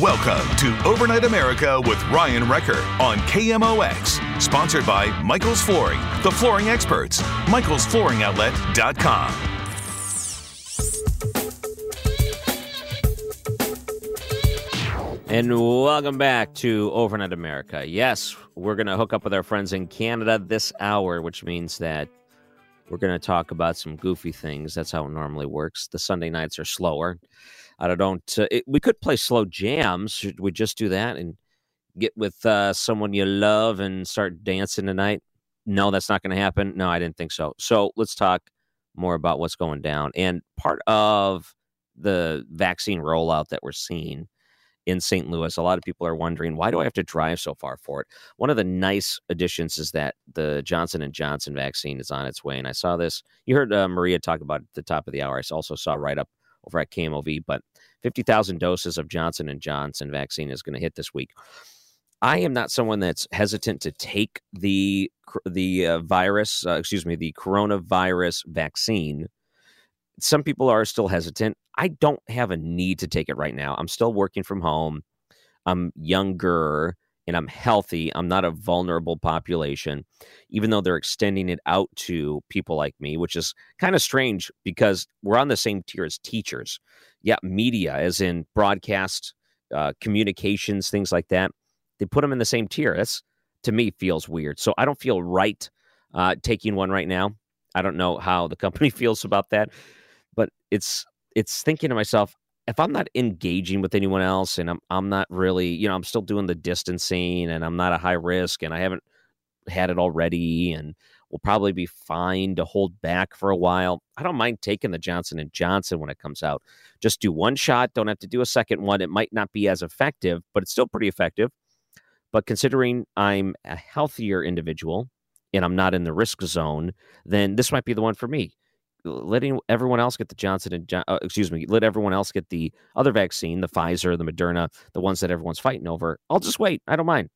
Welcome to Overnight America with Ryan Wrecker on KMOX. Sponsored by Michael's Flooring, the flooring experts. Michael'sFlooringOutlet.com. And welcome back to Overnight America. Yes, we're going to hook up with our friends in Canada this hour, which means that we're going to talk about some goofy things. That's how it normally works. The Sunday nights are slower. I don't. Uh, it, we could play slow jams. Should we just do that and get with uh, someone you love and start dancing tonight? No, that's not going to happen. No, I didn't think so. So let's talk more about what's going down. And part of the vaccine rollout that we're seeing in St. Louis, a lot of people are wondering why do I have to drive so far for it? One of the nice additions is that the Johnson and Johnson vaccine is on its way, and I saw this. You heard uh, Maria talk about at the top of the hour. I also saw right up over at KMOV, but 50,000 doses of Johnson and Johnson vaccine is going to hit this week. I am not someone that's hesitant to take the the uh, virus, uh, excuse me, the coronavirus vaccine. Some people are still hesitant. I don't have a need to take it right now. I'm still working from home. I'm younger and I'm healthy. I'm not a vulnerable population, even though they're extending it out to people like me, which is kind of strange because we're on the same tier as teachers. Yeah, media, as in broadcast, uh, communications, things like that. They put them in the same tier. That's to me feels weird. So I don't feel right uh, taking one right now. I don't know how the company feels about that, it's it's thinking to myself, if I'm not engaging with anyone else and I'm I'm not really, you know, I'm still doing the distancing and I'm not a high risk and I haven't had it already and will probably be fine to hold back for a while. I don't mind taking the Johnson and Johnson when it comes out. Just do one shot, don't have to do a second one. It might not be as effective, but it's still pretty effective. But considering I'm a healthier individual and I'm not in the risk zone, then this might be the one for me letting everyone else get the Johnson and uh, excuse me, let everyone else get the other vaccine, the Pfizer, the Moderna, the ones that everyone's fighting over. I'll just wait. I don't mind.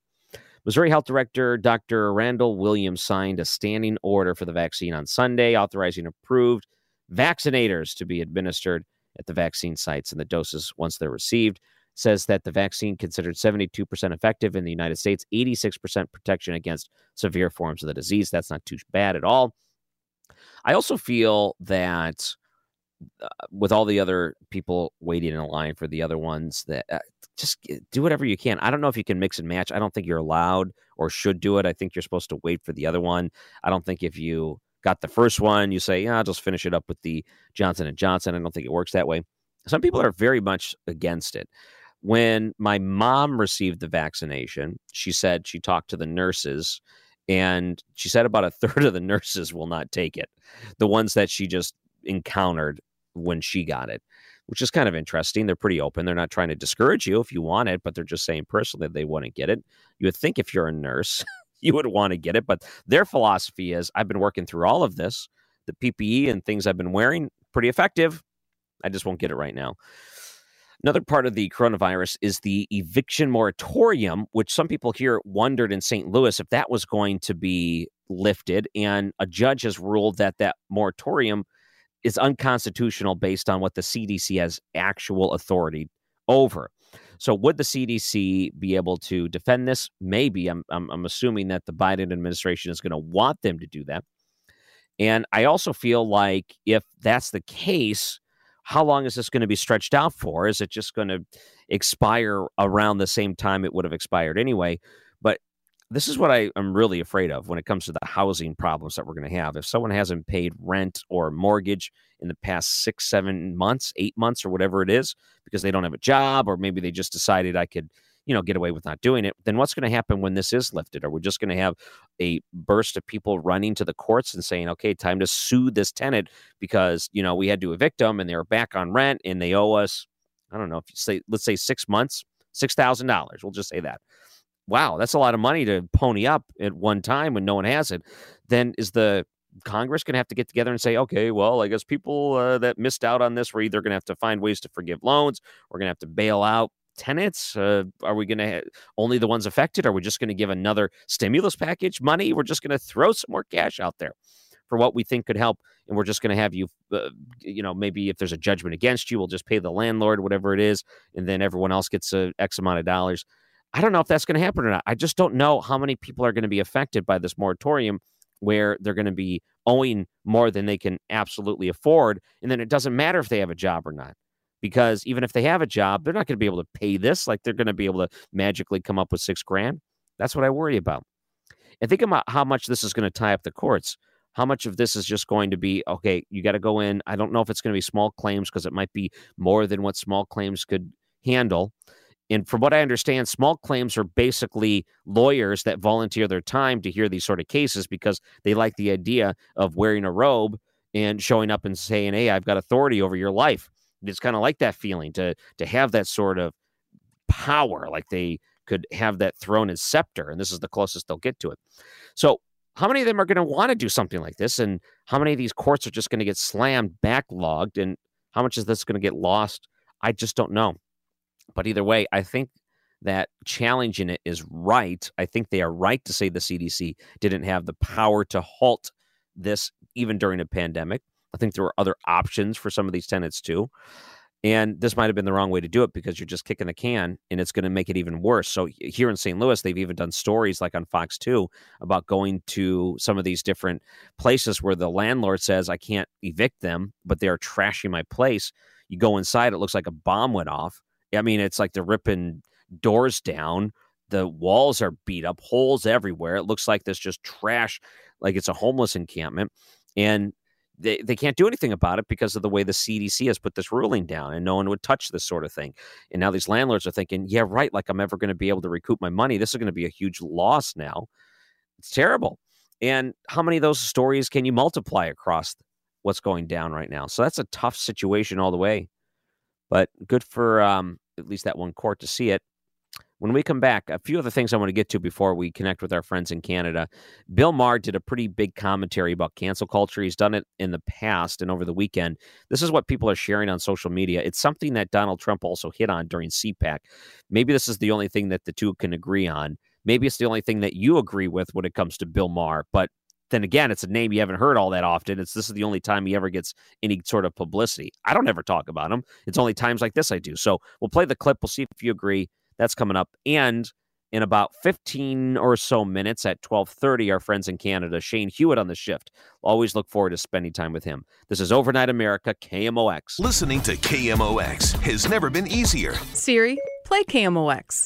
Missouri Health Director Dr. Randall Williams signed a standing order for the vaccine on Sunday, authorizing approved vaccinators to be administered at the vaccine sites and the doses once they're received. Says that the vaccine considered 72% effective in the United States, 86% protection against severe forms of the disease. That's not too bad at all. I also feel that uh, with all the other people waiting in line for the other ones, that uh, just do whatever you can. I don't know if you can mix and match. I don't think you're allowed or should do it. I think you're supposed to wait for the other one. I don't think if you got the first one, you say, "Yeah, I'll just finish it up with the Johnson and Johnson." I don't think it works that way. Some people are very much against it. When my mom received the vaccination, she said she talked to the nurses and she said about a third of the nurses will not take it the ones that she just encountered when she got it which is kind of interesting. They're pretty open. They're not trying to discourage you if you want it but they're just saying personally that they to get it. You would think if you're a nurse you would want to get it but their philosophy is i've been working through all of this. The ppe and things i've been wearing pretty effective. I just won't get it right now Another part of the coronavirus is the eviction moratorium, which some people here wondered in St. Louis if that was going to be lifted. And a judge has ruled that that moratorium is unconstitutional based on what the CDC has actual authority over. So, would the CDC be able to defend this? Maybe. I'm, I'm, I'm assuming that the Biden administration is going to want them to do that. And I also feel like if that's the case, how long is this going to be stretched out for? Is it just going to expire around the same time it would have expired anyway? But this is what I am really afraid of when it comes to the housing problems that we're going to have. If someone hasn't paid rent or mortgage in the past six, seven months, eight months, or whatever it is, because they don't have a job, or maybe they just decided I could, you know, get away with not doing it, then what's going to happen when this is lifted? Are we just going to have a burst of people running to the courts and saying, okay, time to sue this tenant because, you know, we had to evict them and they are back on rent and they owe us, I don't know, if you say, let's say six months, $6,000. We'll just say that wow, that's a lot of money to pony up at one time when no one has it, then is the Congress going to have to get together and say, okay, well, I guess people uh, that missed out on this, we're either going to have to find ways to forgive loans, we're going to have to bail out tenants. Uh, are we going to only the ones affected? Are we just going to give another stimulus package money? We're just going to throw some more cash out there for what we think could help, and we're just going to have you, uh, you know, maybe if there's a judgment against you, we'll just pay the landlord whatever it is, and then everyone else gets a X amount of dollars. I don't know if that's going to happen or not. I just don't know how many people are going to be affected by this moratorium where they're going to be owing more than they can absolutely afford. And then it doesn't matter if they have a job or not. Because even if they have a job, they're not going to be able to pay this. Like they're going to be able to magically come up with six grand. That's what I worry about. And think about how much this is going to tie up the courts. How much of this is just going to be, okay, you got to go in. I don't know if it's going to be small claims because it might be more than what small claims could handle. And from what I understand, small claims are basically lawyers that volunteer their time to hear these sort of cases because they like the idea of wearing a robe and showing up and saying, "Hey, I've got authority over your life." It's kind of like that feeling to to have that sort of power, like they could have that throne and scepter, and this is the closest they'll get to it. So, how many of them are going to want to do something like this, and how many of these courts are just going to get slammed, backlogged, and how much is this going to get lost? I just don't know. But either way, I think that challenging it is right. I think they are right to say the CDC didn't have the power to halt this even during a pandemic. I think there were other options for some of these tenants too. And this might have been the wrong way to do it because you're just kicking the can and it's going to make it even worse. So, here in St. Louis, they've even done stories like on Fox 2 about going to some of these different places where the landlord says, I can't evict them, but they are trashing my place. You go inside, it looks like a bomb went off. I mean, it's like they're ripping doors down. The walls are beat up, holes everywhere. It looks like there's just trash, like it's a homeless encampment. And they, they can't do anything about it because of the way the CDC has put this ruling down and no one would touch this sort of thing. And now these landlords are thinking, yeah, right, like I'm ever going to be able to recoup my money. This is going to be a huge loss now. It's terrible. And how many of those stories can you multiply across what's going down right now? So that's a tough situation all the way. But good for um, at least that one court to see it. When we come back, a few other things I want to get to before we connect with our friends in Canada. Bill Maher did a pretty big commentary about cancel culture. He's done it in the past and over the weekend. This is what people are sharing on social media. It's something that Donald Trump also hit on during CPAC. Maybe this is the only thing that the two can agree on. Maybe it's the only thing that you agree with when it comes to Bill Maher. But then again, it's a name you haven't heard all that often. It's this is the only time he ever gets any sort of publicity. I don't ever talk about him. It's only times like this I do. So we'll play the clip. We'll see if you agree. That's coming up. And in about 15 or so minutes at 12:30 our friends in Canada Shane Hewitt on the shift always look forward to spending time with him this is Overnight America KMOX listening to KMOX has never been easier Siri play KMOX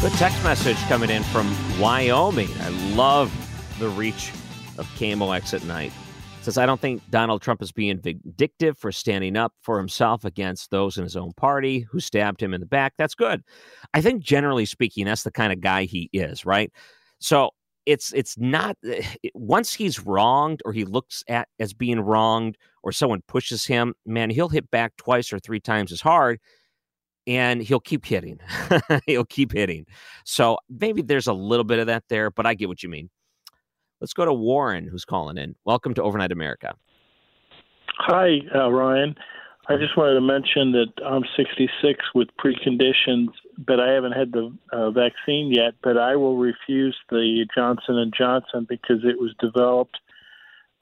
Good text message coming in from Wyoming. I love the reach of KMOX at night. Says, I don't think Donald Trump is being vindictive for standing up for himself against those in his own party who stabbed him in the back. That's good. I think generally speaking, that's the kind of guy he is, right? So it's it's not eh, once he's wronged or he looks at as being wronged or someone pushes him, man, he'll hit back twice or three times as hard and he'll keep hitting. he'll keep hitting. So maybe there's a little bit of that there, but I get what you mean. Let's go to Warren, who's calling in. Welcome to Overnight America. Hi, uh, Ryan. I just wanted to mention that I'm 66 with preconditions, but I haven't had the uh, vaccine yet. But I will refuse the Johnson and Johnson because it was developed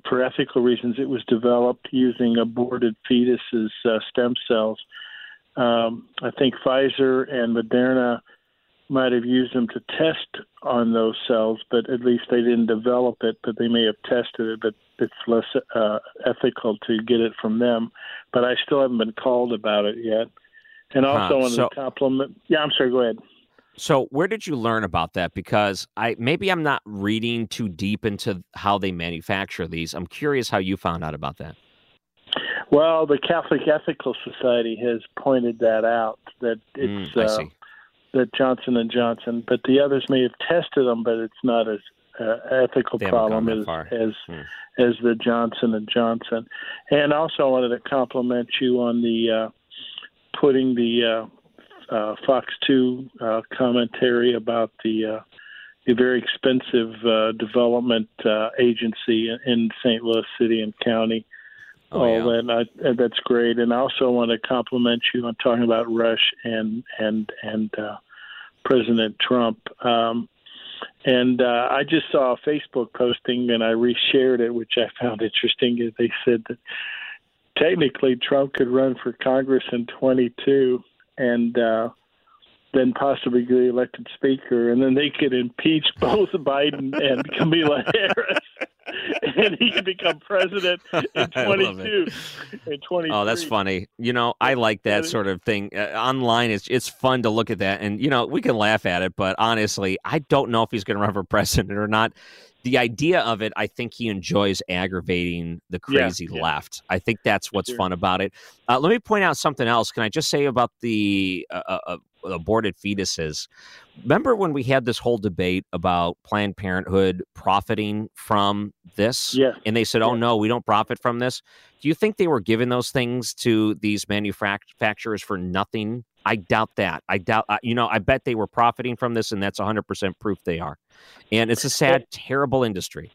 for ethical reasons. It was developed using aborted fetuses' uh, stem cells um, I think Pfizer and Moderna might have used them to test on those cells, but at least they didn't develop it, but they may have tested it. But it's less uh, ethical to get it from them. But I still haven't been called about it yet. And also Huh, wanted so- to compliment. Yeah, I'm sorry. Go ahead. So where did you learn about that? Because I maybe I'm not reading too deep into how they manufacture these. I'm curious how you found out about that. Well, the Catholic Ethical Society has pointed that out that Mm, it's I uh, see. That Johnson and Johnson, but the others may have tested them, but it's not as uh, ethical They problem as as Hmm. as the Johnson and Johnson. And also, I wanted to compliment you on the uh, putting the uh, uh, Fox Two uh, commentary about the uh, the very expensive uh, development uh, agency in St. Louis City and County. Oh, all yeah. that I, and that's great. And I also want to compliment you on talking about Rush and and and uh, President Trump. Um, and uh, I just saw a Facebook posting, and I reshared it, which I found interesting. Is they said that technically Trump could run for Congress in 22, and uh, then possibly get elected Speaker, and then they could impeach both Biden and Kamala Harris. And he could become president in I 22 and 23. Oh, that's funny. You know, I like that sort of thing. Uh, online, it's it's fun to look at that, and you know, we can laugh at it, but honestly, I don't know if he's going to run for president or not. The idea of it, I think he enjoys aggravating the crazy yeah. left. I think that's what's Sure. fun about it. Uh, let me point out something else. Can I just say about the uh, uh, uh, aborted fetuses? Remember when we had this whole debate about Planned Parenthood profiting from this? Yes. And they said, oh, Yeah. no, we don't profit from this. Do you think they were giving those things to these manufacturers for nothing? I doubt that. I doubt, you know, I bet they were profiting from this, and that's 100% proof they are. And it's a sad, terrible industry.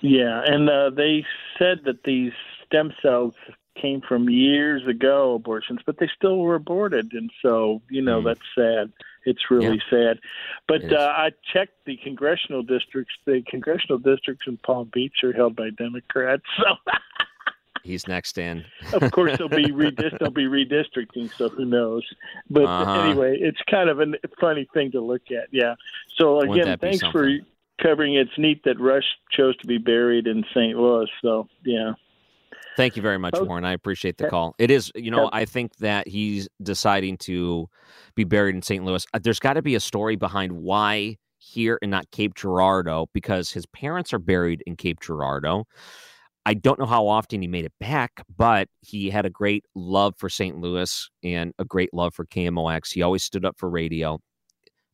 Yeah, and uh, they said that these stem cells came from years ago abortions, but they still were aborted, and so you know Mm. that's sad. It's really sad. But uh, I checked the congressional districts. The congressional districts in Palm Beach are held by Democrats, so He's next in. of course they'll be redist- they'll be redistricting. So who knows? But Uh-huh. anyway, it's kind of a funny thing to look at. Yeah. So again, thanks for covering. It's neat that Rush chose to be buried in St. Louis. So yeah. Thank you very much, Oh. Warren. I appreciate the call. It is, you know. I think that he's deciding to be buried in St. Louis. Uh, There's got to be a story behind why here and not Cape Girardeau, because his parents are buried in Cape Girardeau. I don't know how often he made it back, but he had a great love for St. Louis and a great love for KMOX. He always stood up for radio.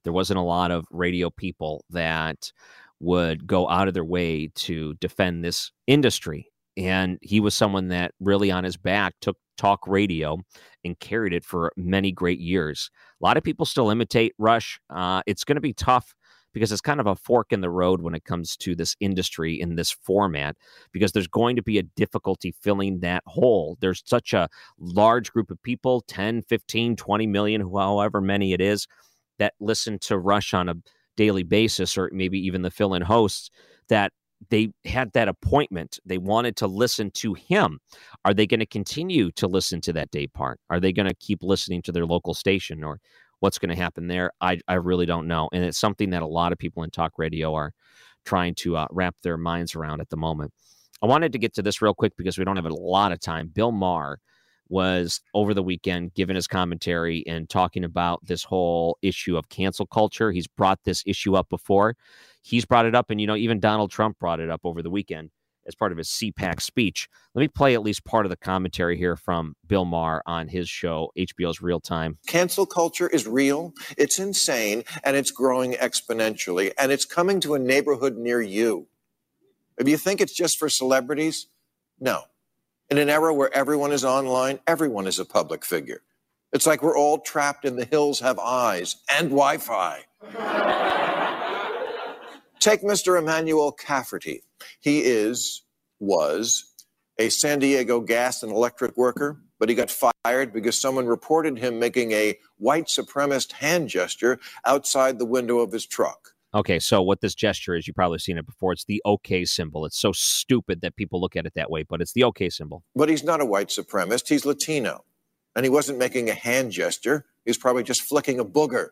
There wasn't a lot of radio people that would go out of their way to defend this industry. And he was someone that really on his back took talk radio and carried it for many great years. A lot of people still imitate Rush. Uh, it's going to be tough because it's kind of a fork in the road when it comes to this industry in this format because there's going to be a difficulty filling that hole. There's such a large group of people 10, 15, 20 million, however many it is, that listen to Rush on a daily basis or maybe even the fill in hosts that they had that appointment. They wanted to listen to him. Are they going to continue to listen to that day part? Are they going to keep listening to their local station or what's going to happen there? I, I really don't know. And it's something that a lot of people in talk radio are trying to uh, wrap their minds around at the moment. I wanted to get to this real quick because we don't have a lot of time. Bill Maher was over the weekend giving his commentary and talking about this whole issue of cancel culture. He's brought this issue up before. He's brought it up, and you know, even Donald Trump brought it up over the weekend as part of his CPAC speech. Let me play at least part of the commentary here from Bill Maher on his show, HBO's Real Time. Cancel culture is real, it's insane, and it's growing exponentially, and it's coming to a neighborhood near you. If you think it's just for celebrities, no. In an era where everyone is online, everyone is a public figure. It's like we're all trapped in the hills have eyes and Wi Fi. Take Mr. Emmanuel Cafferty. He is, was, a San Diego gas and electric worker, but he got fired because someone reported him making a white supremacist hand gesture outside the window of his truck. Okay, so what this gesture is, you've probably seen it before. It's the OK symbol. It's so stupid that people look at it that way, but it's the OK symbol. But he's not a white supremacist, he's Latino. And he wasn't making a hand gesture, he was probably just flicking a booger.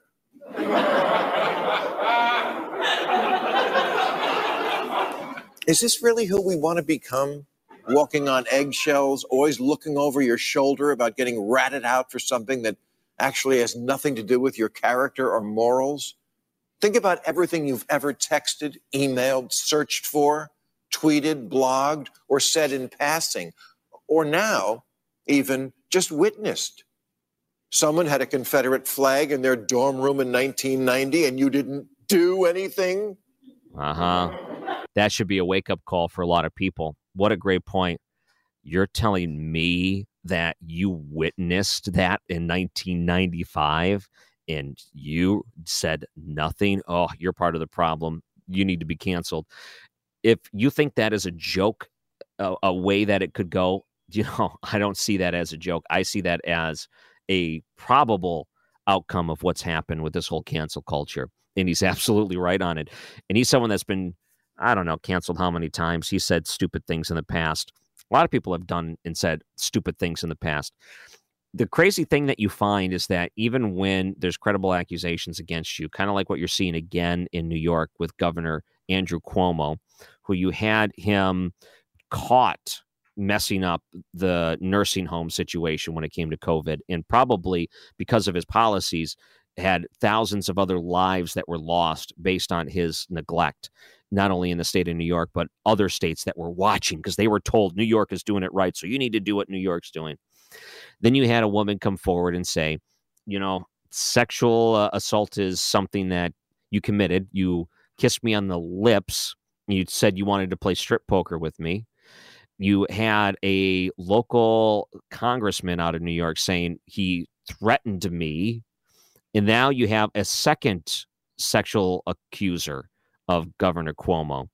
Is this really who we want to become? Walking on eggshells, always looking over your shoulder about getting ratted out for something that actually has nothing to do with your character or morals? Think about everything you've ever texted, emailed, searched for, tweeted, blogged, or said in passing, or now even just witnessed. Someone had a Confederate flag in their dorm room in 1990 and you didn't do anything? Uh huh. That should be a wake up call for a lot of people. What a great point. You're telling me that you witnessed that in 1995 and you said nothing. Oh, you're part of the problem. You need to be canceled. If you think that is a joke, a, a way that it could go, you know, I don't see that as a joke. I see that as a probable outcome of what's happened with this whole cancel culture. And he's absolutely right on it. And he's someone that's been, I don't know, canceled how many times. He said stupid things in the past. A lot of people have done and said stupid things in the past. The crazy thing that you find is that even when there's credible accusations against you, kind of like what you're seeing again in New York with Governor Andrew Cuomo, who you had him caught messing up the nursing home situation when it came to COVID, and probably because of his policies, had thousands of other lives that were lost based on his neglect, not only in the state of New York, but other states that were watching because they were told New York is doing it right. So you need to do what New York's doing. Then you had a woman come forward and say, you know, sexual uh, assault is something that you committed. You kissed me on the lips. You said you wanted to play strip poker with me. You had a local congressman out of New York saying he threatened me. And now you have a second sexual accuser of Governor Cuomo.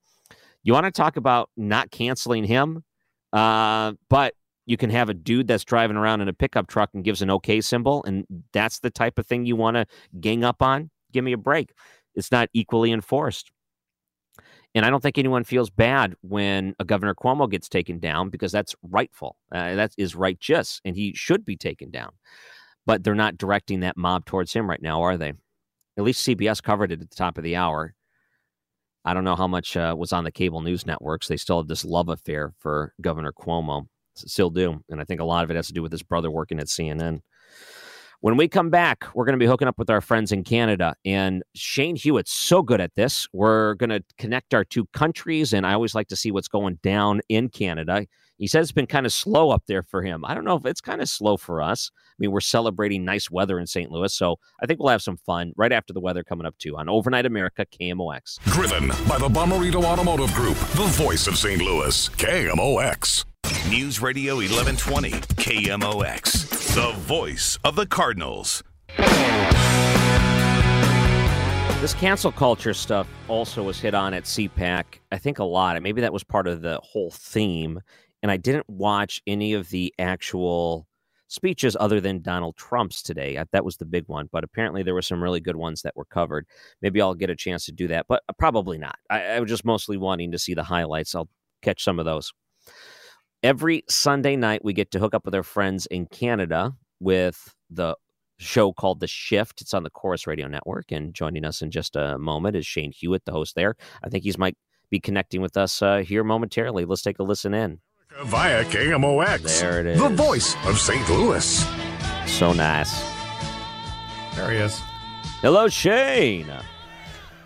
You want to talk about not canceling him? Uh, but you can have a dude that's driving around in a pickup truck and gives an okay symbol, and that's the type of thing you want to gang up on. Give me a break. It's not equally enforced. And I don't think anyone feels bad when a Governor Cuomo gets taken down because that's rightful. Uh, that is righteous, and he should be taken down. But they're not directing that mob towards him right now, are they? At least CBS covered it at the top of the hour. I don't know how much uh, was on the cable news networks. They still have this love affair for Governor Cuomo. Still do. And I think a lot of it has to do with his brother working at CNN. When we come back, we're going to be hooking up with our friends in Canada. And Shane Hewitt's so good at this. We're going to connect our two countries. And I always like to see what's going down in Canada. He says it's been kind of slow up there for him. I don't know if it's kind of slow for us. I mean, we're celebrating nice weather in St. Louis. So I think we'll have some fun right after the weather coming up, too, on Overnight America KMOX. Driven by the Bomarito Automotive Group, the voice of St. Louis, KMOX. News Radio 1120, KMOX, the voice of the Cardinals. This cancel culture stuff also was hit on at CPAC, I think a lot. Maybe that was part of the whole theme. And I didn't watch any of the actual speeches other than Donald Trump's today. That was the big one. But apparently there were some really good ones that were covered. Maybe I'll get a chance to do that, but uh, probably not. I, I was just mostly wanting to see the highlights. I'll catch some of those. Every Sunday night, we get to hook up with our friends in Canada with the show called The Shift. It's on the Corus Radio Network. And joining us in just a moment is Shane Hewitt, the host there. I think he's might be connecting with us uh, here momentarily. Let's take a listen in. Via KMOX. There it is. The voice of St. Louis. So nice. There he is. Hello, Shane.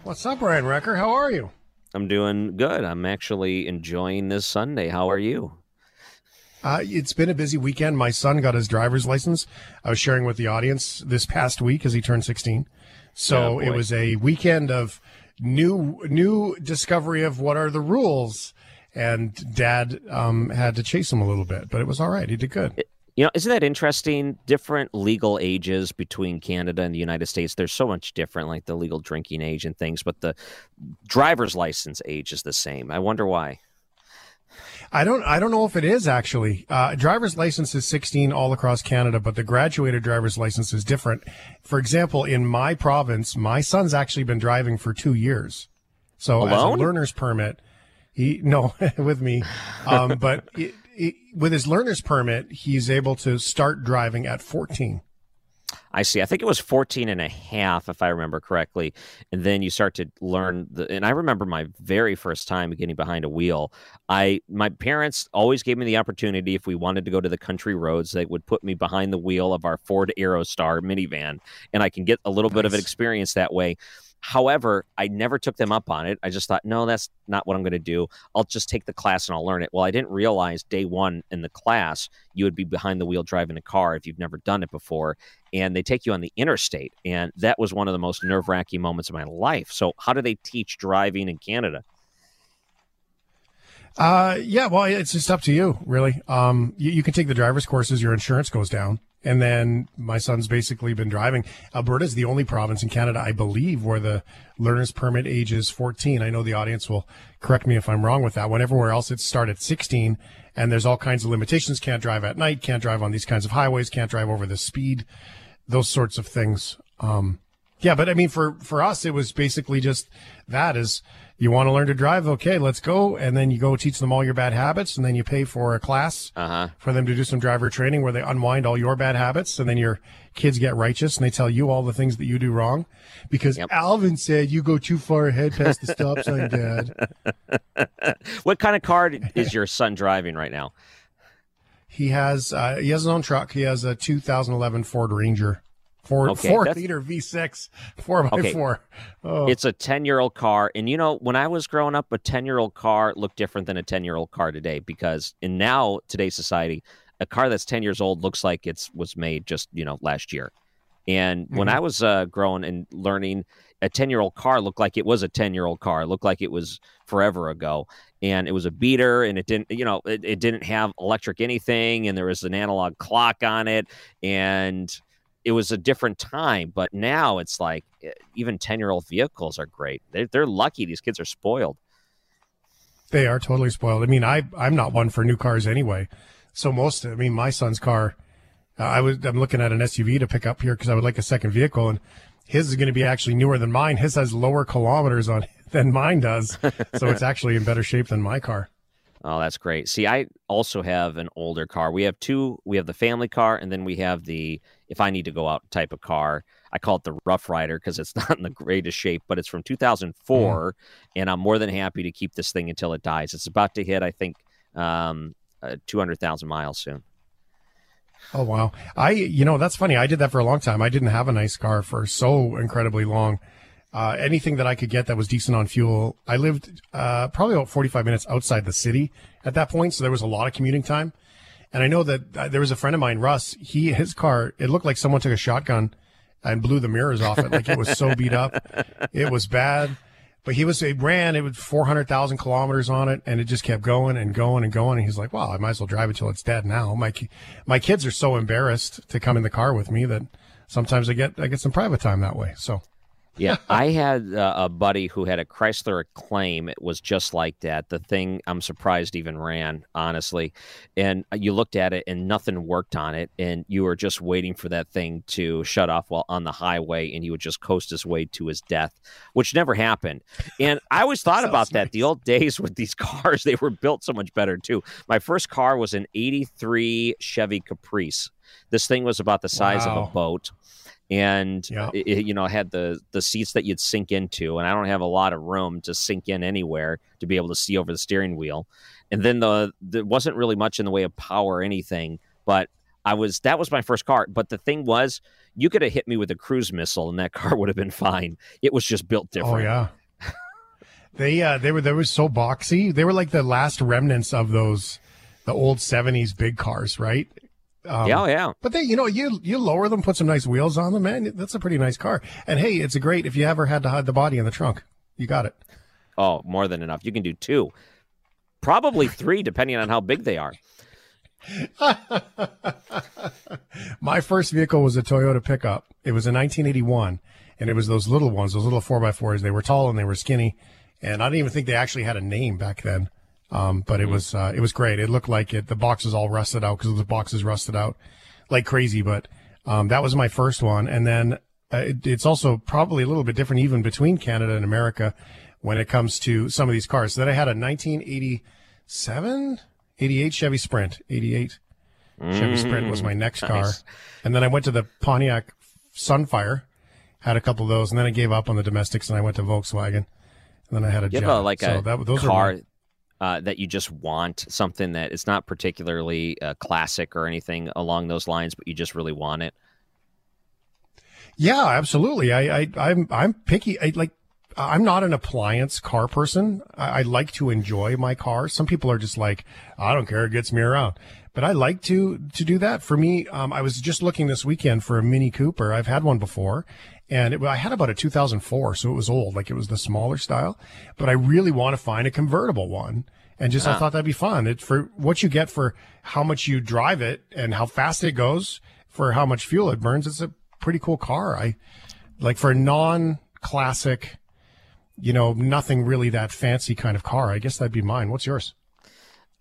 What's up, Ryan Wrecker? How are you? I'm doing good. I'm actually enjoying this Sunday. How are you? Uh, it's been a busy weekend. My son got his driver's license. I was sharing with the audience this past week as he turned 16. So Oh, it was a weekend of new new discovery of what are the rules. And Dad um, had to chase him a little bit, but it was all right. He did good. You know, isn't that interesting? Different legal ages between Canada and the United States. There's so much different, like the legal drinking age and things, but the driver's license age is the same. I wonder why. I don't. I don't know if it is actually. Uh, driver's license is 16 all across Canada, but the graduated driver's license is different. For example, in my province, my son's actually been driving for two years. So Alone? as a learner's permit, he no with me, um, but i i with his learner's permit, he's able to start driving at 14. I see. I think it was 14 and a half, if I remember correctly. And then you start to learn. The, and I remember my very first time getting behind a wheel. I My parents always gave me the opportunity if we wanted to go to the country roads, they would put me behind the wheel of our Ford Aerostar minivan. And I can get a little nice. bit of an experience that way. However, I never took them up on it. I just thought, no, that's not what I'm going to do. I'll just take the class and I'll learn it. Well, I didn't realize day one in the class, you would be behind the wheel driving a car if you've never done it before. And they take you on the interstate. And that was one of the most nerve wracking moments of my life. So, how do they teach driving in Canada? Uh, yeah, well, it's just up to you, really. Um, you, you can take the driver's courses, your insurance goes down. And then my son's basically been driving. Alberta is the only province in Canada, I believe, where the learner's permit age is 14. I know the audience will correct me if I'm wrong with that. When everywhere else it's started at 16, and there's all kinds of limitations. Can't drive at night, can't drive on these kinds of highways, can't drive over the speed, those sorts of things. Um, yeah, but I mean, for for us, it was basically just that is you want to learn to drive? Okay, let's go. And then you go teach them all your bad habits, and then you pay for a class uh-huh. for them to do some driver training where they unwind all your bad habits, and then your kids get righteous and they tell you all the things that you do wrong because yep. Alvin said you go too far ahead past the stop sign, Dad. what kind of car is your son driving right now? He has uh, he has his own truck. He has a 2011 Ford Ranger. Four okay, four liter V6, four by okay. four. Oh. It's a ten year old car, and you know when I was growing up, a ten year old car looked different than a ten year old car today because in now today's society, a car that's ten years old looks like it's was made just you know last year. And mm-hmm. when I was uh, growing and learning, a ten year old car looked like it was a ten year old car. It looked like it was forever ago, and it was a beater, and it didn't you know it, it didn't have electric anything, and there was an analog clock on it, and it was a different time, but now it's like eh, even 10 year old vehicles are great. They're, they're lucky. These kids are spoiled. They are totally spoiled. I mean, I, I'm not one for new cars anyway. So most, I mean, my son's car, uh, I was, I'm looking at an SUV to pick up here because I would like a second vehicle and his is going to be actually newer than mine. His has lower kilometers on than mine does. so it's actually in better shape than my car. Oh, that's great. See, I also have an older car. We have two. We have the family car, and then we have the if I need to go out and type of car. I call it the Rough Rider because it's not in the greatest shape, but it's from 2004, mm. and I'm more than happy to keep this thing until it dies. It's about to hit, I think, um, uh, 200,000 miles soon. Oh wow! I you know that's funny. I did that for a long time. I didn't have a nice car for so incredibly long uh, anything that I could get that was decent on fuel. I lived uh, probably about 45 minutes outside the city at that point, so there was a lot of commuting time. And I know that uh, there was a friend of mine, Russ. He his car, it looked like someone took a shotgun and blew the mirrors off it. Like it was so beat up, it was bad. But he was it ran it was 400,000 kilometers on it, and it just kept going and going and going. And he's like, "Well, I might as well drive it till it's dead now." My my kids are so embarrassed to come in the car with me that sometimes I get I get some private time that way. So. Yeah, I had uh, a buddy who had a Chrysler Acclaim. It was just like that. The thing I'm surprised even ran, honestly. And you looked at it and nothing worked on it, and you were just waiting for that thing to shut off while on the highway, and he would just coast his way to his death, which never happened. And I always thought about that. Nice. The old days with these cars, they were built so much better too. My first car was an '83 Chevy Caprice. This thing was about the size wow. of a boat and yeah. it, you know I had the the seats that you'd sink into and i don't have a lot of room to sink in anywhere to be able to see over the steering wheel. And then the there wasn't really much in the way of power or anything but i was that was my first car. But the thing was you could have hit me with a cruise missile and that car would have been fine. It was just built oh, different. oh yeah. They uh they were they were so boxy. They were like the last remnants of those the old 70s big cars right um, yeah, yeah. But they, you know, you you lower them, put some nice wheels on them, man. That's a pretty nice car. And hey, it's a great if you ever had to hide the body in the trunk, you got it. Oh, more than enough. You can do two, probably three, depending on how big they are. My first vehicle was a Toyota pickup. It was a 1981, and it was those little ones, those little four by fours. They were tall and they were skinny, and I didn't even think they actually had a name back then. Um, but it mm-hmm. was uh, it was great. It looked like it. The boxes all rusted out because the boxes rusted out like crazy. But um, that was my first one, and then uh, it, it's also probably a little bit different even between Canada and America when it comes to some of these cars. So then I had a 1987, 88 Chevy Sprint, 88 mm-hmm. Chevy Sprint was my next car, and then I went to the Pontiac Sunfire, had a couple of those, and then I gave up on the domestics and I went to Volkswagen. And then I had a You Jetta. like So a that, those car Are uh, that you just want, something that it's not particularly uh, classic or anything along those lines, but you just really want it. Yeah, absolutely. I, I I'm I'm picky. I like. I'm not an appliance car person. I, I like to enjoy my car. Some people are just like, I don't care, it gets me around. But I like to to do that. For me, um, I was just looking this weekend for a Mini Cooper. I've had one before, and it, I had about a 2004, so it was old, like it was the smaller style. But I really want to find a convertible one, and just I thought that'd be fun. It for what you get for how much you drive it and how fast it goes, for how much fuel it burns. It's a pretty cool car. I like for a non-classic, you know, nothing really that fancy kind of car. I guess that'd be mine. What's yours?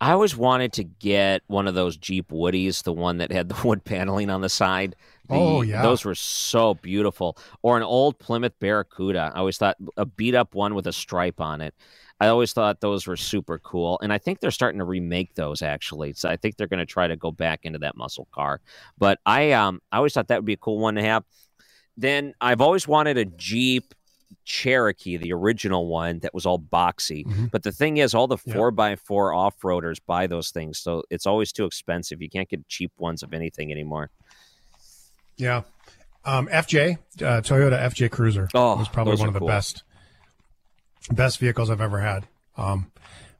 I always wanted to get one of those Jeep Woodies, the one that had the wood paneling on the side. The- Oh, yeah. those were so beautiful. Or an old Plymouth Barracuda. I always thought a beat up one with a stripe on it. I always thought those were super cool, and I think they're starting to remake those actually. So I think they're going to try to go back into that muscle car. But I, um, I always thought that would be a cool one to have. Then I've always wanted a Jeep Cherokee, the original one that was all boxy. But the thing is, all the four by four off roaders buy those things, so it's always too expensive. You can't get cheap ones of anything anymore. Yeah. Um, FJ, uh, Toyota FJ Cruiser Oh, was probably one of the cool. best, best vehicles I've ever had. Um,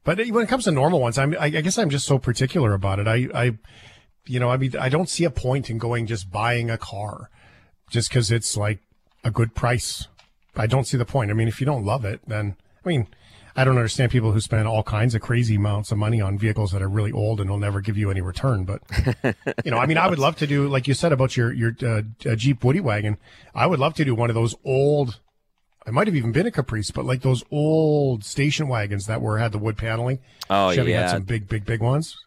but when it comes to normal ones, I'm, I, guess I'm just so particular about it. I, I, you know, I mean, I don't see a point in going just buying a car just because it's like a good price. I don't see the point. I mean, if you don't love it, then, I mean, I don't understand people who spend all kinds of crazy amounts of money on vehicles that are really old and will never give you any return. But you know, I mean, I would love to do like you said about your your uh, uh, Jeep Woody wagon. I would love to do one of those old. I might have even been a Caprice, but like those old station wagons that were had the wood paneling. Oh yeah. Chevy yeah, had some big, big, big ones.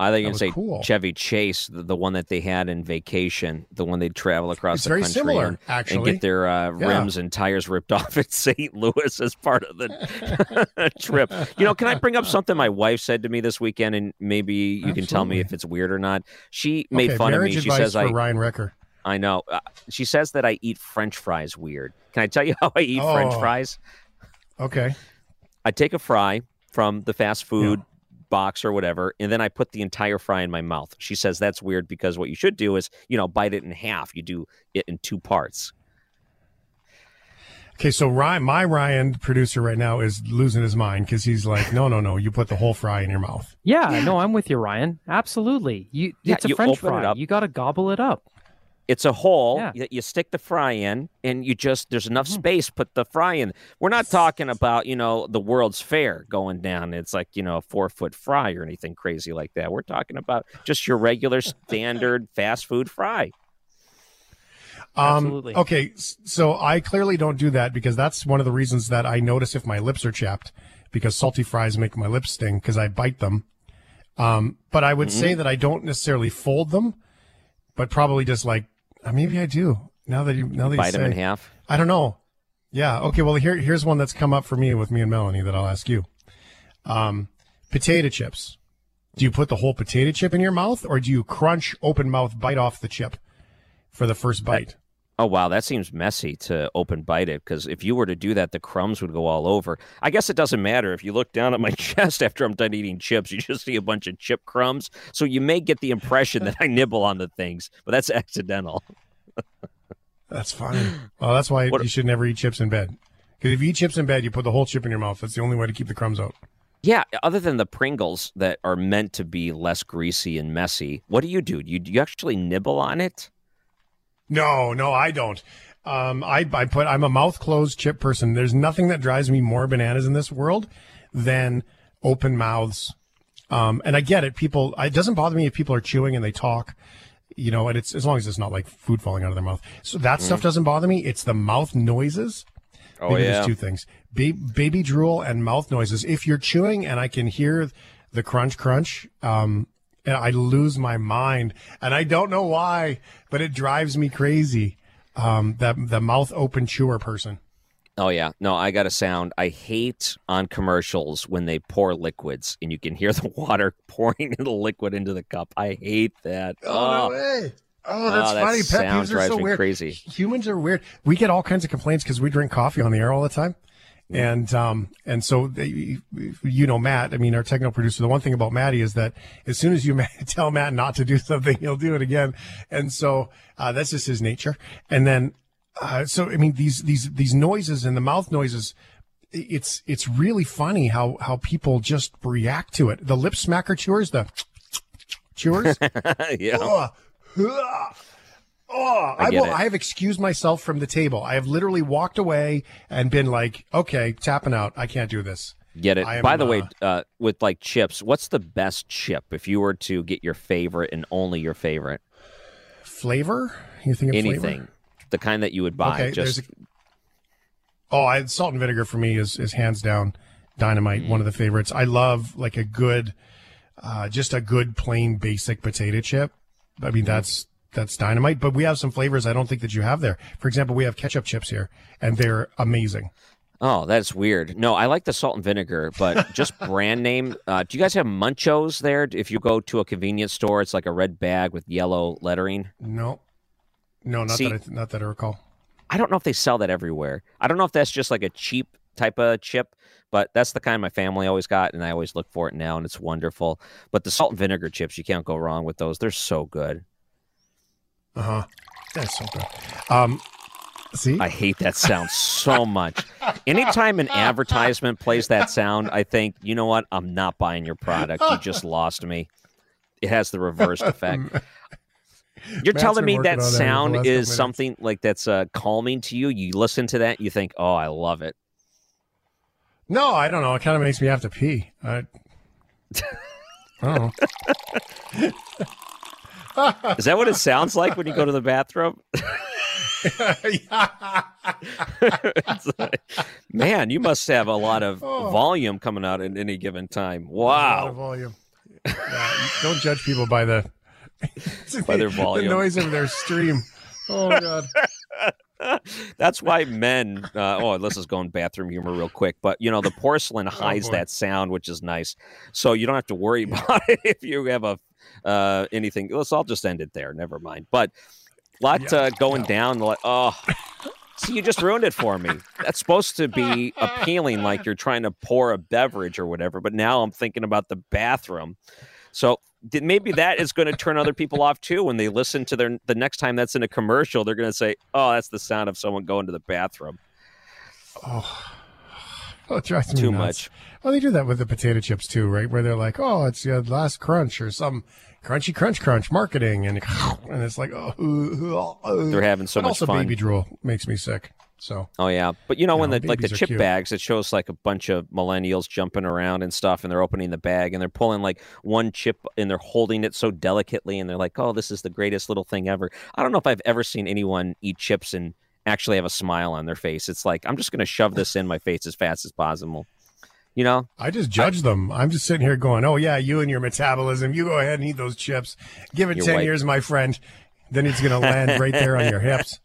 I think you say cool. Chevy Chase, the, the one that they had in Vacation, the one they'd travel across It's the very country similar, and, and get their uh, Yeah. rims and tires ripped off at St. Louis as part of the trip. You know, can I bring up something my wife said to me this weekend, and maybe you can tell me if it's weird or not? She made okay, fun of me. She says for I, Ryan Wrecker. I know. Uh, she says that I eat French fries weird. Can I tell you how I eat French Oh. fries? Okay, I take a fry from the fast food box or whatever, and then I put the entire fry in my mouth. She says that's weird because what you should do is, you know, bite it in half. You do it in two parts. okay. So Ryan, my Ryan producer right now is losing his mind because he's like, no, no, no. You put the whole fry in your mouth. Yeah, no, I'm with you, Ryan. Absolutely. You, Yeah, it's a you French open it fry. up. You got to gobble it up. It's a hole Yeah. that you stick the fry in, and you just there's enough Mm-hmm. space. Put the fry in. We're not talking about you know the World's Fair going down. It's like you know a four foot fry or anything crazy like that. We're talking about just your regular standard fast food fry. Um, Absolutely. Okay, so I clearly don't do that because that's one of the reasons that I notice if my lips are chapped because salty fries make my lips sting because I bite them. Um, but I would Mm-hmm. say that I don't necessarily fold them, but probably just like uh, maybe I do. Now that you now that you Bite them in half. I don't know. Yeah. Okay. Well, here here's one that's come up for me with me and Melanie that I'll ask you. Um, potato chips. Do you put the whole potato chip in your mouth, or do you crunch, open mouth, bite off the chip for the first bite? Oh wow, that seems messy to open bite it because if you were to do that, the crumbs would go all over. I guess it doesn't matter if you look down at my chest after I'm done eating chips, you just see a bunch of chip crumbs. So you may get the impression that I nibble on the things, but that's accidental. That's fine. Well, that's why What- you should never eat chips in bed. Because if you eat chips in bed, you put the whole chip in your mouth. That's the only way to keep the crumbs out. Yeah, other than the Pringles that are meant to be less greasy and messy, what do you do? Do you, do you actually nibble on it? No, no, I don't. Um, I, I put. I'm a mouth closed chip person. There's nothing that drives me more bananas in this world than open mouths. Um, and I get it. People, it doesn't bother me if people are chewing and they talk. You know, and it's as long as it's not like food falling out of their mouth. So that stuff doesn't bother me. It's the mouth noises. Oh Maybe yeah. there's two things: ba- baby drool and mouth noises. If you're chewing and I can hear the crunch, crunch, um, and I lose my mind, and I don't know why, but it drives me crazy. Um, that the mouth open chewer person. Oh yeah, no, I got a sound. I hate on commercials when they pour liquids and you can hear the water pouring the liquid into the cup. I hate that. Oh, no way! Oh, that's Oh, that funny. Pet peeves are so weird. crazy. Humans are weird. We get all kinds of complaints because we drink coffee on the air all the time. And um and so they, you know Matt, I mean our technical producer. The one thing about Matty is that as soon as you tell Matt not to do something, he'll do it again. And so uh, that's just his nature. And then uh, so I mean these these these noises and the mouth noises. It's it's really funny how how people just react to it. The lip smacker chewers, the chewers. yeah. Ugh. Oh, I I, will, it. I have excused myself from the table. I have literally walked away and been like, okay, tapping out. I can't do this. Get it. Am, By the way, uh, uh, with like chips, what's the best chip if you were to get your favorite and only your favorite? Flavor? You think of Anything. flavor? The kind that you would buy. Okay, just there's Oh, I, salt and vinegar for me is, is hands down dynamite. One of the favorites. I love like a good, uh, just a good plain basic potato chip. I mean, that's, that's dynamite, but we have some flavors I don't think that you have there. For example, we have ketchup chips here and they're amazing. Oh, that's weird. No, I like the salt and vinegar, but just brand name. Uh, do you guys have Munchos there? If you go to a convenience store, it's like a red bag with yellow lettering. No, no, not See- that I, not that I recall. I don't know if they sell that everywhere. I don't know if that's just like a cheap type of chip, but that's the kind my family always got, and I always look for it now, and it's wonderful. But the salt and vinegar chips, you can't go wrong with those. They're so good. Uh huh. That's so good. Um, see, I hate that sound so much. Anytime an advertisement plays that sound, I think, you know what? I'm not buying your product. You just lost me. It has the reversed effect. You're Matt's telling me that on that for the sound last is something like that's uh, calming to you. You listen to that, you think, "Oh, I love it." no, I don't know. It kind of makes me have to pee. I, I don't know. Is that what it sounds like when you go to the bathroom? Like, man, you must have a lot of Oh. volume coming out at any given time. A lot of Wow. volume. Yeah, don't judge people by the By their the volume. noise of their stream. Oh god. That's why men. Uh, oh, this is going bathroom humor real quick, but you know the porcelain hides Oh, that sound, which is nice. So you don't have to worry about it if you have a uh, anything. Let's. I'll just end it there. Never mind. But a lot Yeah, uh, going down. Like, oh, see, you just ruined it for me. That's supposed to be appealing, like you're trying to pour a beverage or whatever. But now I'm thinking about the bathroom. So maybe that is going to turn other people off too when they listen to their the next time that's in a commercial. They're going to say, "Oh, that's the sound of someone going to the bathroom." Oh, Oh, it drives me Too nuts. much. Well, they do that with the potato chips too, right? Where they're like, "Oh, it's your last crunch" or some crunchy crunch crunch marketing, and and it's like, oh, uh, They're having so much also fun. Also, baby drool makes me sick. So Oh yeah, but you know when No, the like the chip cute. bags, it shows like a bunch of millennials jumping around and stuff, and they're opening the bag and they're pulling like one chip and they're holding it so delicately, and they're like, "Oh, this is the greatest little thing ever." I don't know if I've ever seen anyone eat chips and actually have a smile on their face. It's like I'm just going to shove this in my face as fast as possible. You know, I just judge them. I'm just sitting here going, "Oh yeah, you and your metabolism. You go ahead and eat those chips. Give it ten white. years, my friend. Then it's going to land right there on your hips."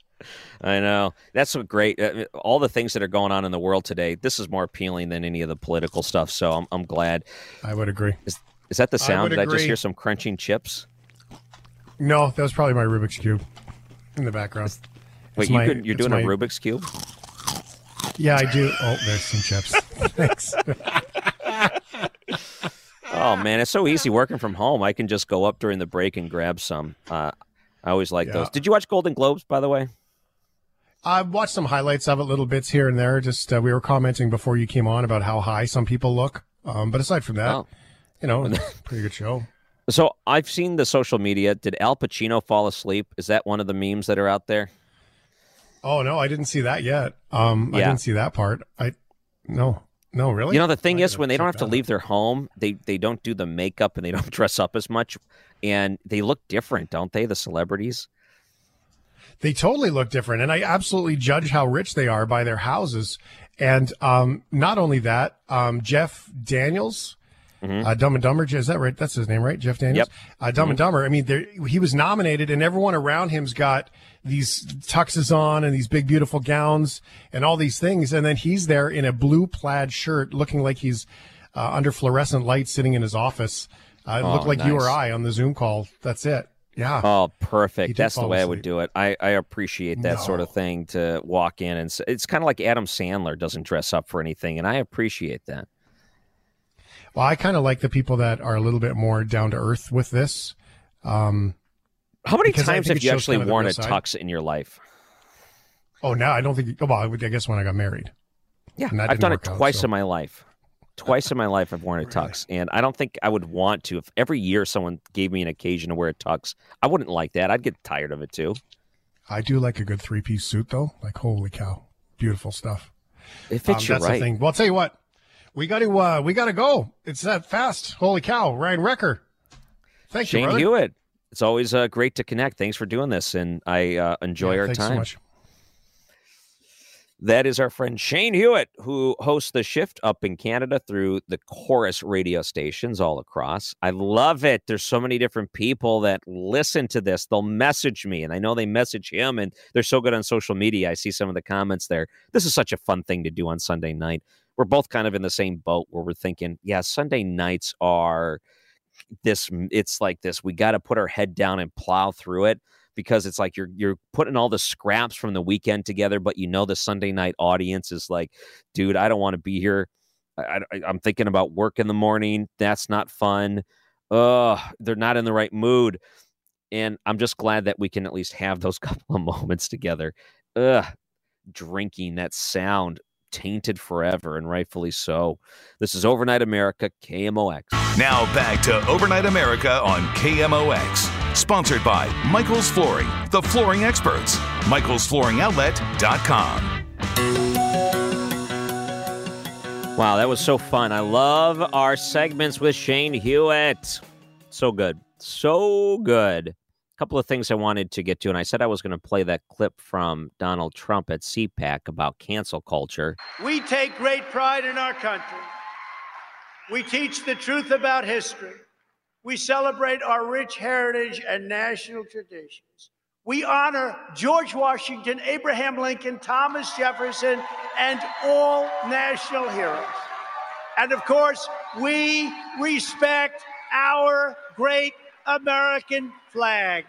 I know that's what great. Uh, all the things that are going on in the world today. This is more appealing than any of the political stuff. So I'm I'm glad. I would agree. Is, is that the sound? would Did I just hear some crunching chips? No, that was probably my Rubik's cube in the background. Wait, It's you my- could, you're doing my- a Rubik's cube? Yeah, I do. Oh, there's some chips. Thanks. Oh man, it's so easy working from home. I can just go up during the break and grab some. Uh, I always like those. Did you watch Golden Globes, by the way? I watched some highlights of it, little bits here and there. Just uh, we were commenting before you came on about how high some people look. Um, but aside from that, Oh. you know, pretty good show. So I've seen the social media. Did Al Pacino fall asleep? Is that one of the memes that are out there? Oh no, I didn't see that yet. Um, I didn't see that part. I no, no, really. You know, the thing I is, when they don't have to leave their home, they they don't do the makeup and they don't dress up as much, and they look different, don't they? The celebrities. They totally look different, and I absolutely judge how rich they are by their houses. And um, not only that, um, Jeff Daniels, uh, Dumb and Dumber, is that right? That's his name, right? Jeff Daniels. Yep. Uh, Dumb and Dumber. I mean, there, he was nominated, and everyone around him's got these tuxes on and these big, beautiful gowns and all these things, and then he's there in a blue plaid shirt, looking like he's uh, under fluorescent lights, sitting in his office. Uh, it Oh, looked like you or. I on the Zoom call. That's it. Yeah. Oh, perfect. That's the way I would do it. I, I appreciate that sort of thing to walk in and it's kind of like Adam Sandler doesn't dress up for anything, and I appreciate that. Well, I kind of like the people that are a little bit more down to earth with this. Um, How many because times have you actually kind of worn a tux in your life? Oh, no, I don't think. Well, I would- I guess when I got married. Yeah, I've done it work out, twice so- in my life. Twice in my life, I've worn a tux, and I don't think I would want to. If every year someone gave me an occasion to wear a tux, I wouldn't like that. I'd get tired of it too. I do like a good three piece suit, though. Like, holy cow, beautiful stuff. It fits Um, you that's right. the thing. Well, I'll tell you what, we got to uh, we got to go. It's that fast. Holy cow, Ryan Wrecker. Thank you, Shane brother. Hewitt. It's always uh, great to connect. Thanks for doing this, and I uh, enjoy Yeah, our time. so. That is our friend Shane Hewitt, who hosts the shift up in Canada through the Corus radio stations all across. I love it. There's so many different people that listen to this. They'll message me, and I know they message him, and they're so good on social media. I see some of the comments there. This is such a fun thing to do on Sunday night. We're both kind of in the same boat where we're thinking, yeah, Sunday nights are this it's like this we got to put our head down and plow through it because it's like you're you're putting all the scraps from the weekend together but you know the sunday night audience is like dude i don't want to be here. I, i'm thinking about work in the morning. That's not fun. Ugh, they're not in the right mood. And i'm just glad that we can at least have those couple of moments together. Ugh, drinking that sound tainted forever and rightfully so this is overnight america kmox Now back to Overnight America on KMOX. Sponsored by Michael's Flooring, the flooring experts. Michael'sFlooringOutlet.com. Wow, that was so fun. I love our segments with Shane Hewitt. So good. So good. Couple of things I wanted to get to, and I said I was going to play that clip from Donald Trump at CPAC about cancel culture. We take great pride in our country. We teach the truth about history. We celebrate our rich heritage and national traditions. We honor George Washington, Abraham Lincoln, Thomas Jefferson, and all national heroes. And of course, we respect our great American flag.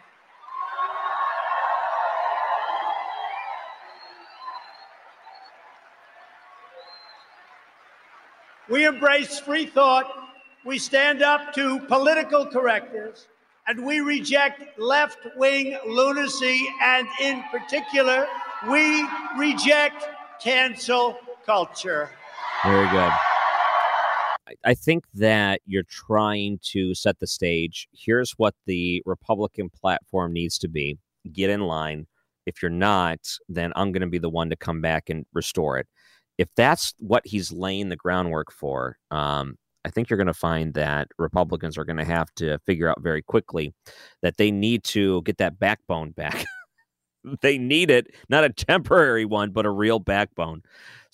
We embrace free thought. We stand up to political correctness. And we reject left wing lunacy. And in particular, we reject cancel culture. Very good. I- think that you're trying to set the stage. Here's what the Republican platform needs to be get in line. If you're not, then I'm going to be the one to come back and restore it. If that's what he's laying the groundwork for, um, I think you're going to find that Republicans are going to have to figure out very quickly that they need to get that backbone back. they need it, not a temporary one, but a real backbone.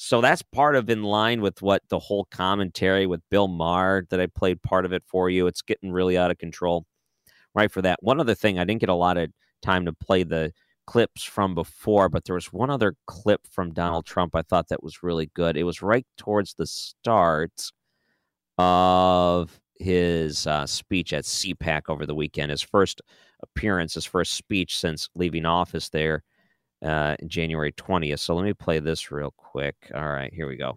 So that's part of in line with what the whole commentary with Bill Maher that I played part of it for you. It's getting really out of control. Right for that. One other thing, I didn't get a lot of time to play the clips from before, but there was one other clip from Donald Trump I thought that was really good. It was right towards the start of his uh, speech at CPAC over the weekend, his first appearance, his first speech since leaving office there uh, January 20th. So let me play this real quick. All right, here we go.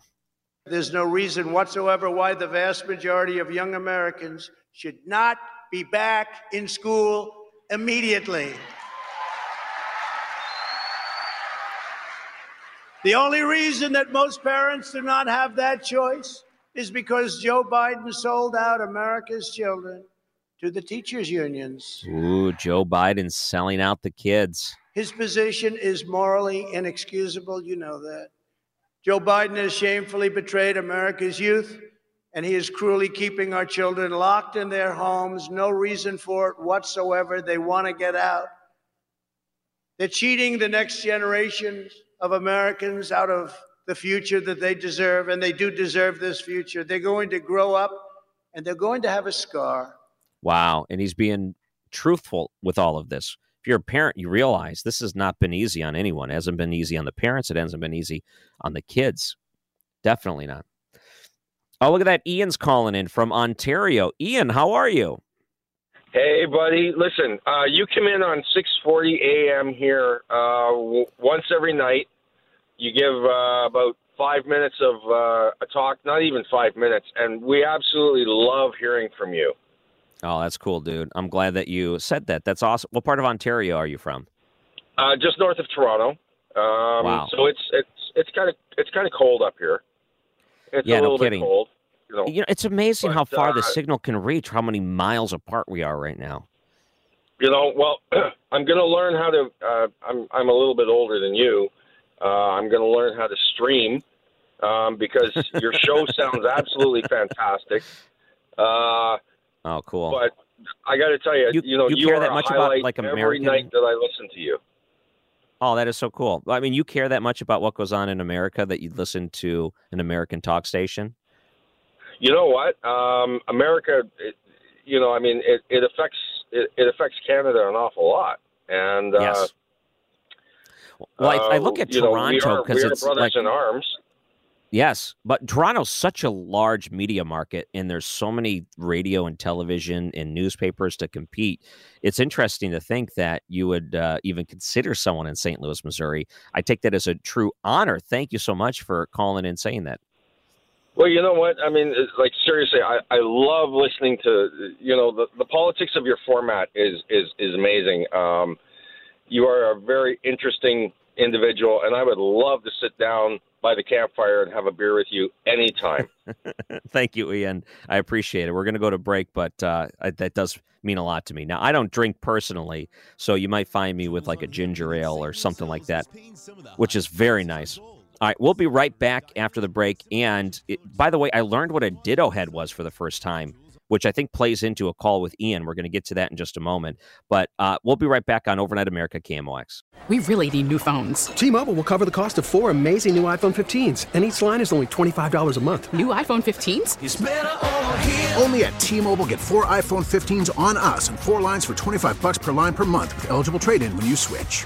There's no reason whatsoever why the vast majority of young Americans should not be back in school immediately. The only reason that most parents do not have that choice is because Joe Biden sold out America's children to the teachers' unions. Ooh, Joe Biden selling out the kids. His position is morally inexcusable. You know that. Joe Biden has shamefully betrayed America's youth, and he is cruelly keeping our children locked in their homes. No reason for it whatsoever. They want to get out. They're cheating the next generation of Americans out of the future that they deserve, and they do deserve this future. They're going to grow up and they're going to have a scar. Wow. And he's being truthful with all of this. If you're a parent, you realize this has not been easy on anyone. It hasn't been easy on the parents. It hasn't been easy on the kids. Definitely not. Oh, look at that. Ian's calling in from Ontario. Ian, how are you? Hey, buddy. Listen, uh, you come in on 6:40 a.m. here uh, w- once every night. You give uh, about five minutes of uh, a talk, not even five minutes, and we absolutely love hearing from you. Oh, that's cool, dude. I'm glad that you said that. That's awesome. What part of Ontario are you from? Uh, just north of Toronto. Um, Wow. So it's it's it's kind of it's kind of cold up here. It's Yeah, a no little kidding. bit cold. You know, You know, it's amazing how But, far the uh, signal can reach, how many miles apart we are right now. you know. Well, I'm going to learn how to. Uh, I'm I'm a little bit older than you. Uh, I'm going to learn how to stream um, because your show sounds absolutely fantastic. Uh, Oh, cool. but I got to tell you, You- you, know, you you care are that much about, like, every American- night that I listen to you. Oh, that is so cool. I mean, you care that much about what goes on in America that you listen to an American talk station? You know what? Um, America, it, you know, I mean, it, it affects it, it affects Canada an awful lot, and uh, Yes. Well, I, I look uh, at you know, we Toronto because it's brothers like in arms. Yes, but Toronto's such a large media market, and there's so many radio and television and newspapers to compete. It's interesting to think that you would uh, even consider someone in St. Louis, Missouri. I take that as a true honor. Thank you so much for calling and saying that. Well, you know what? I mean, like seriously, I, I love listening to you know the, the politics of your format is is is amazing. Um, you are a very interesting individual, and I would love to sit down by the campfire and have a beer with you anytime. Thank you, Ian. I appreciate it. We're going to go to break, but uh, I, that does mean a lot to me. Now, I don't drink personally, so you might find me with like a ginger ale or something like that, which is very nice. All right, we'll be right back after the break. And it, by the way, I learned what a ditto head was for the first time, which I think plays into a call with Ian. We're going to get to that in just a moment. But uh, we'll be right back on Overnight America KMOX. We really need new phones. T-Mobile will cover the cost of four amazing new iPhone 15s, and each line is only $25 a month. New iPhone 15s? Only at T-Mobile get four iPhone 15s on us and four lines for 25 bucks per line per month with eligible trade-in when you switch.